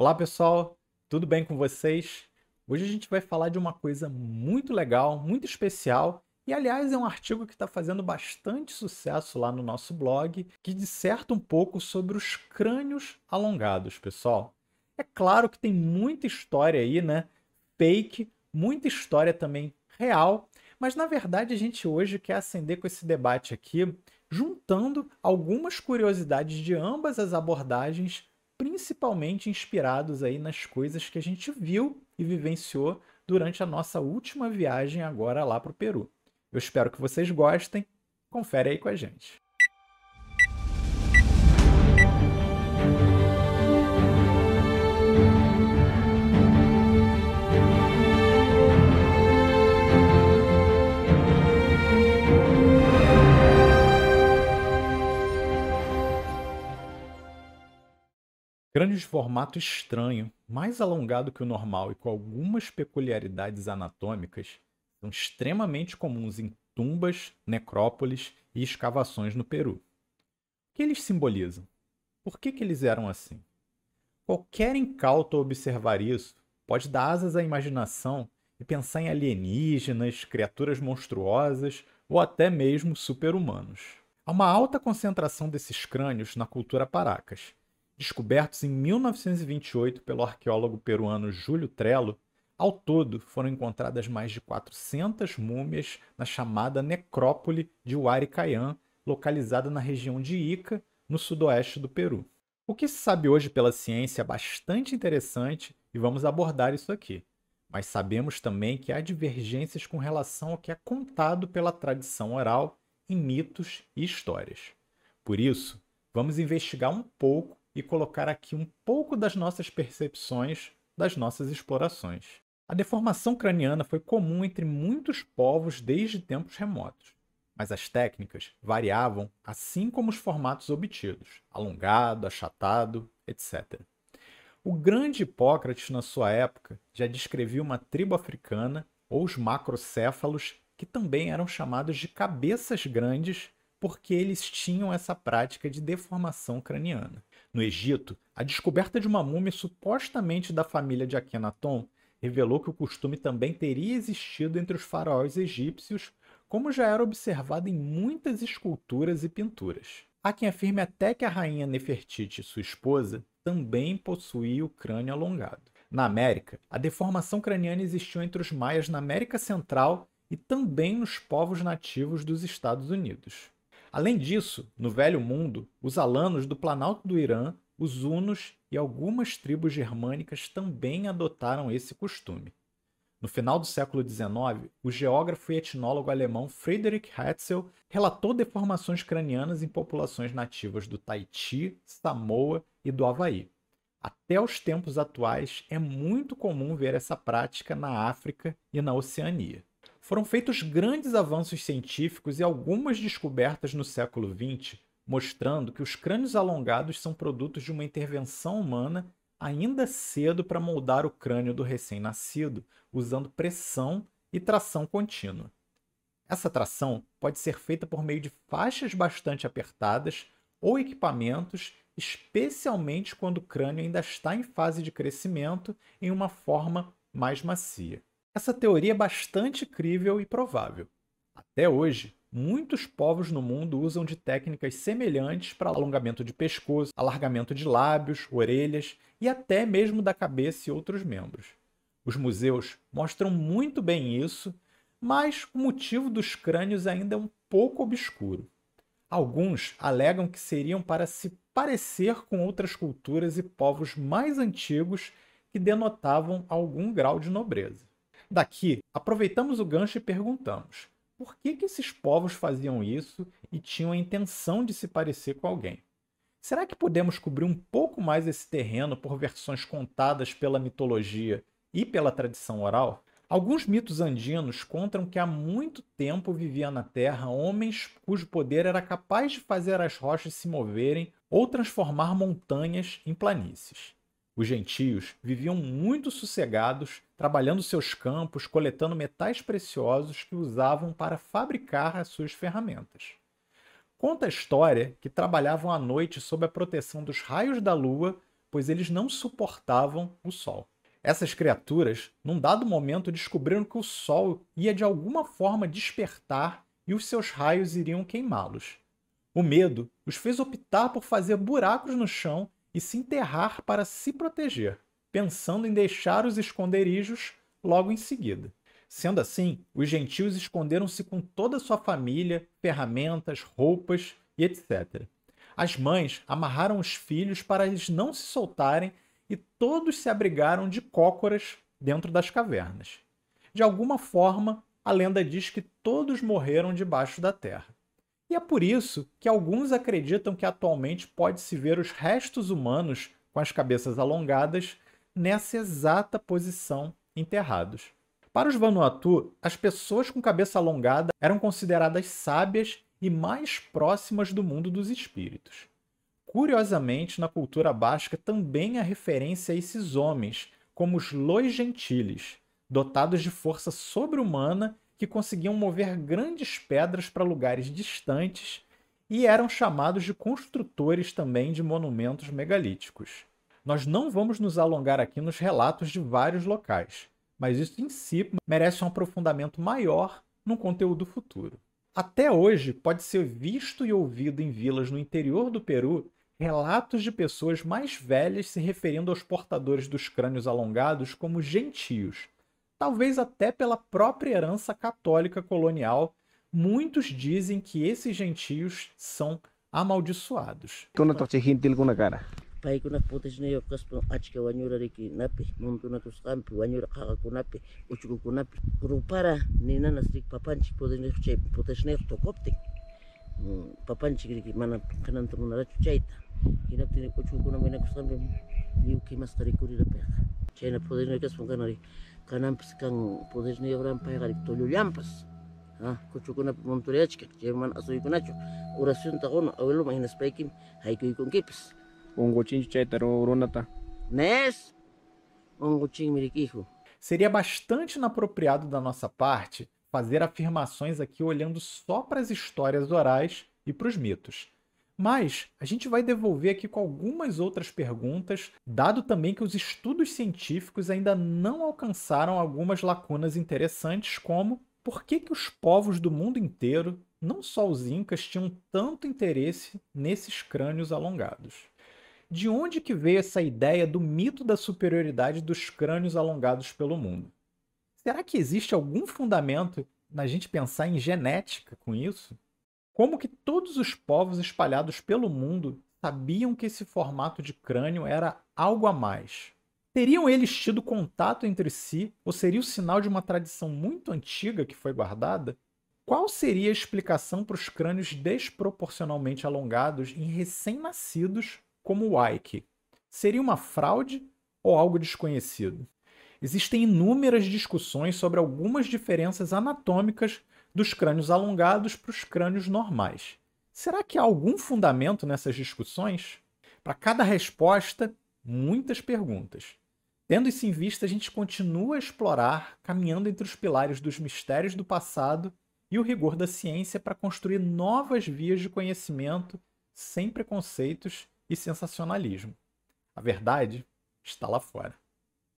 Olá pessoal, tudo bem com vocês? Hoje a gente vai falar de uma coisa muito legal, muito especial e, aliás, é um artigo que está fazendo bastante sucesso lá no nosso blog, que disserta um pouco sobre os crânios alongados, pessoal. É claro que tem muita história aí, né? Fake, muita história também real, mas na verdade a gente hoje quer acender com esse debate aqui, juntando algumas curiosidades de ambas as abordagens principalmente inspirados aí nas coisas que a gente viu e vivenciou durante a nossa última viagem agora lá para o Peru. Eu espero que vocês gostem. Confere aí com a gente. Crânio de formato estranho, mais alongado que o normal e com algumas peculiaridades anatômicas, são extremamente comuns em tumbas, necrópolis e escavações no Peru. O que eles simbolizam? Por que, que eles eram assim? Qualquer incauto ao observar isso pode dar asas à imaginação e pensar em alienígenas, criaturas monstruosas ou até mesmo super-humanos. Há uma alta concentração desses crânios na cultura Paracas, descobertos em 1928 pelo arqueólogo peruano Júlio Trello, ao todo foram encontradas mais de 400 múmias na chamada necrópole de Huaycayan, localizada na região de Ica, no sudoeste do Peru. O que se sabe hoje pela ciência é bastante interessante e vamos abordar isso aqui. Mas sabemos também que há divergências com relação ao que é contado pela tradição oral em mitos e histórias. Por isso, vamos investigar um pouco e colocar aqui um pouco das nossas percepções das nossas explorações. A deformação craniana foi comum entre muitos povos desde tempos remotos, mas as técnicas variavam assim como os formatos obtidos, alongado, achatado, etc. O grande Hipócrates, na sua época, já descrevia uma tribo africana, ou os macrocéfalos, que também eram chamados de cabeças grandes porque eles tinham essa prática de deformação craniana. No Egito, a descoberta de uma múmia supostamente da família de Akhenaton revelou que o costume também teria existido entre os faraós egípcios, como já era observado em muitas esculturas e pinturas. Há quem afirme até que a rainha Nefertiti, sua esposa, também possuía o crânio alongado. Na América, a deformação craniana existiu entre os maias na América Central e também nos povos nativos dos Estados Unidos. Além disso, no Velho Mundo, os alanos do Planalto do Irã, os hunos e algumas tribos germânicas também adotaram esse costume. No final do século XIX, o geógrafo e etnólogo alemão Friedrich Hatzel relatou deformações cranianas em populações nativas do Tahiti, Samoa e do Havaí. Até os tempos atuais, é muito comum ver essa prática na África e na Oceania. Foram feitos grandes avanços científicos e algumas descobertas no século XX, mostrando que os crânios alongados são produtos de uma intervenção humana ainda cedo para moldar o crânio do recém-nascido, usando pressão e tração contínua. Essa tração pode ser feita por meio de faixas bastante apertadas ou equipamentos, especialmente quando o crânio ainda está em fase de crescimento em uma forma mais macia. Essa teoria é bastante crível e provável. Até hoje, muitos povos no mundo usam de técnicas semelhantes para alongamento de pescoço, alargamento de lábios, orelhas e até mesmo da cabeça e outros membros. Os museus mostram muito bem isso, mas o motivo dos crânios ainda é um pouco obscuro. Alguns alegam que seriam para se parecer com outras culturas e povos mais antigos que denotavam algum grau de nobreza. Daqui, aproveitamos o gancho e perguntamos: por que, que esses povos faziam isso e tinham a intenção de se parecer com alguém? Será que podemos cobrir um pouco mais esse terreno por versões contadas pela mitologia e pela tradição oral? Alguns mitos andinos contam que há muito tempo vivia na Terra homens cujo poder era capaz de fazer as rochas se moverem ou transformar montanhas em planícies. Os gentios viviam muito sossegados, trabalhando seus campos, coletando metais preciosos que usavam para fabricar as suas ferramentas. Conta a história que trabalhavam à noite sob a proteção dos raios da lua, pois eles não suportavam o sol. Essas criaturas, num dado momento, descobriram que o sol ia de alguma forma despertar e os seus raios iriam queimá-los. O medo os fez optar por fazer buracos no chão e se enterrar para se proteger, pensando em deixar os esconderijos logo em seguida. Sendo assim, os gentios esconderam-se com toda a sua família, ferramentas, roupas e etc. As mães amarraram os filhos para eles não se soltarem e todos se abrigaram de cócoras dentro das cavernas. De alguma forma, a lenda diz que todos morreram debaixo da terra. E é por isso que alguns acreditam que atualmente pode-se ver os restos humanos com as cabeças alongadas nessa exata posição enterrados. Para os Vanuatu, as pessoas com cabeça alongada eram consideradas sábias e mais próximas do mundo dos espíritos. Curiosamente, na cultura basca também há referência a esses homens, como os Lois Gentiles, dotados de força sobre-humana que conseguiam mover grandes pedras para lugares distantes e eram chamados de construtores também de monumentos megalíticos. Nós não vamos nos alongar aqui nos relatos de vários locais, mas isso em si merece um aprofundamento maior no conteúdo futuro. Até hoje, pode ser visto e ouvido em vilas no interior do Peru relatos de pessoas mais velhas se referindo aos portadores dos crânios alongados como gentios, talvez até pela própria herança católica colonial, muitos dizem que esses gentios são amaldiçoados. pai kuna potes ne yo kaspo achke wanyura riki napi. Muntu na kuskampi wanyura kaka kunapi uchuku kunapi kurupara ni nana strik papanchi potes ne chai potes ne to kopti papanchi riki mana kanari kanan piskang potes ne yoran pai garik tolu lampas ah kuchukuna montoriachka jerman asoy kunacho oración tagono awelo mahinas paikin haiku ikon kipis Nes? Seria bastante inapropriado da nossa parte fazer afirmações aqui olhando só para as histórias orais e para os mitos. Mas a gente vai devolver aqui com algumas outras perguntas, dado também que os estudos científicos ainda não alcançaram algumas lacunas interessantes, como por que, que os povos do mundo inteiro, não só os incas, tinham tanto interesse nesses crânios alongados de onde que veio essa ideia do mito da superioridade dos crânios alongados pelo mundo? Será que existe algum fundamento na gente pensar em genética com isso? Como que todos os povos espalhados pelo mundo sabiam que esse formato de crânio era algo a mais? Teriam eles tido contato entre si ou seria o sinal de uma tradição muito antiga que foi guardada? Qual seria a explicação para os crânios desproporcionalmente alongados em recém-nascidos como o Ike. Seria uma fraude ou algo desconhecido? Existem inúmeras discussões sobre algumas diferenças anatômicas dos crânios alongados para os crânios normais. Será que há algum fundamento nessas discussões? Para cada resposta, muitas perguntas. Tendo isso em vista, a gente continua a explorar, caminhando entre os pilares dos mistérios do passado e o rigor da ciência para construir novas vias de conhecimento sem preconceitos e sensacionalismo. A verdade está lá fora.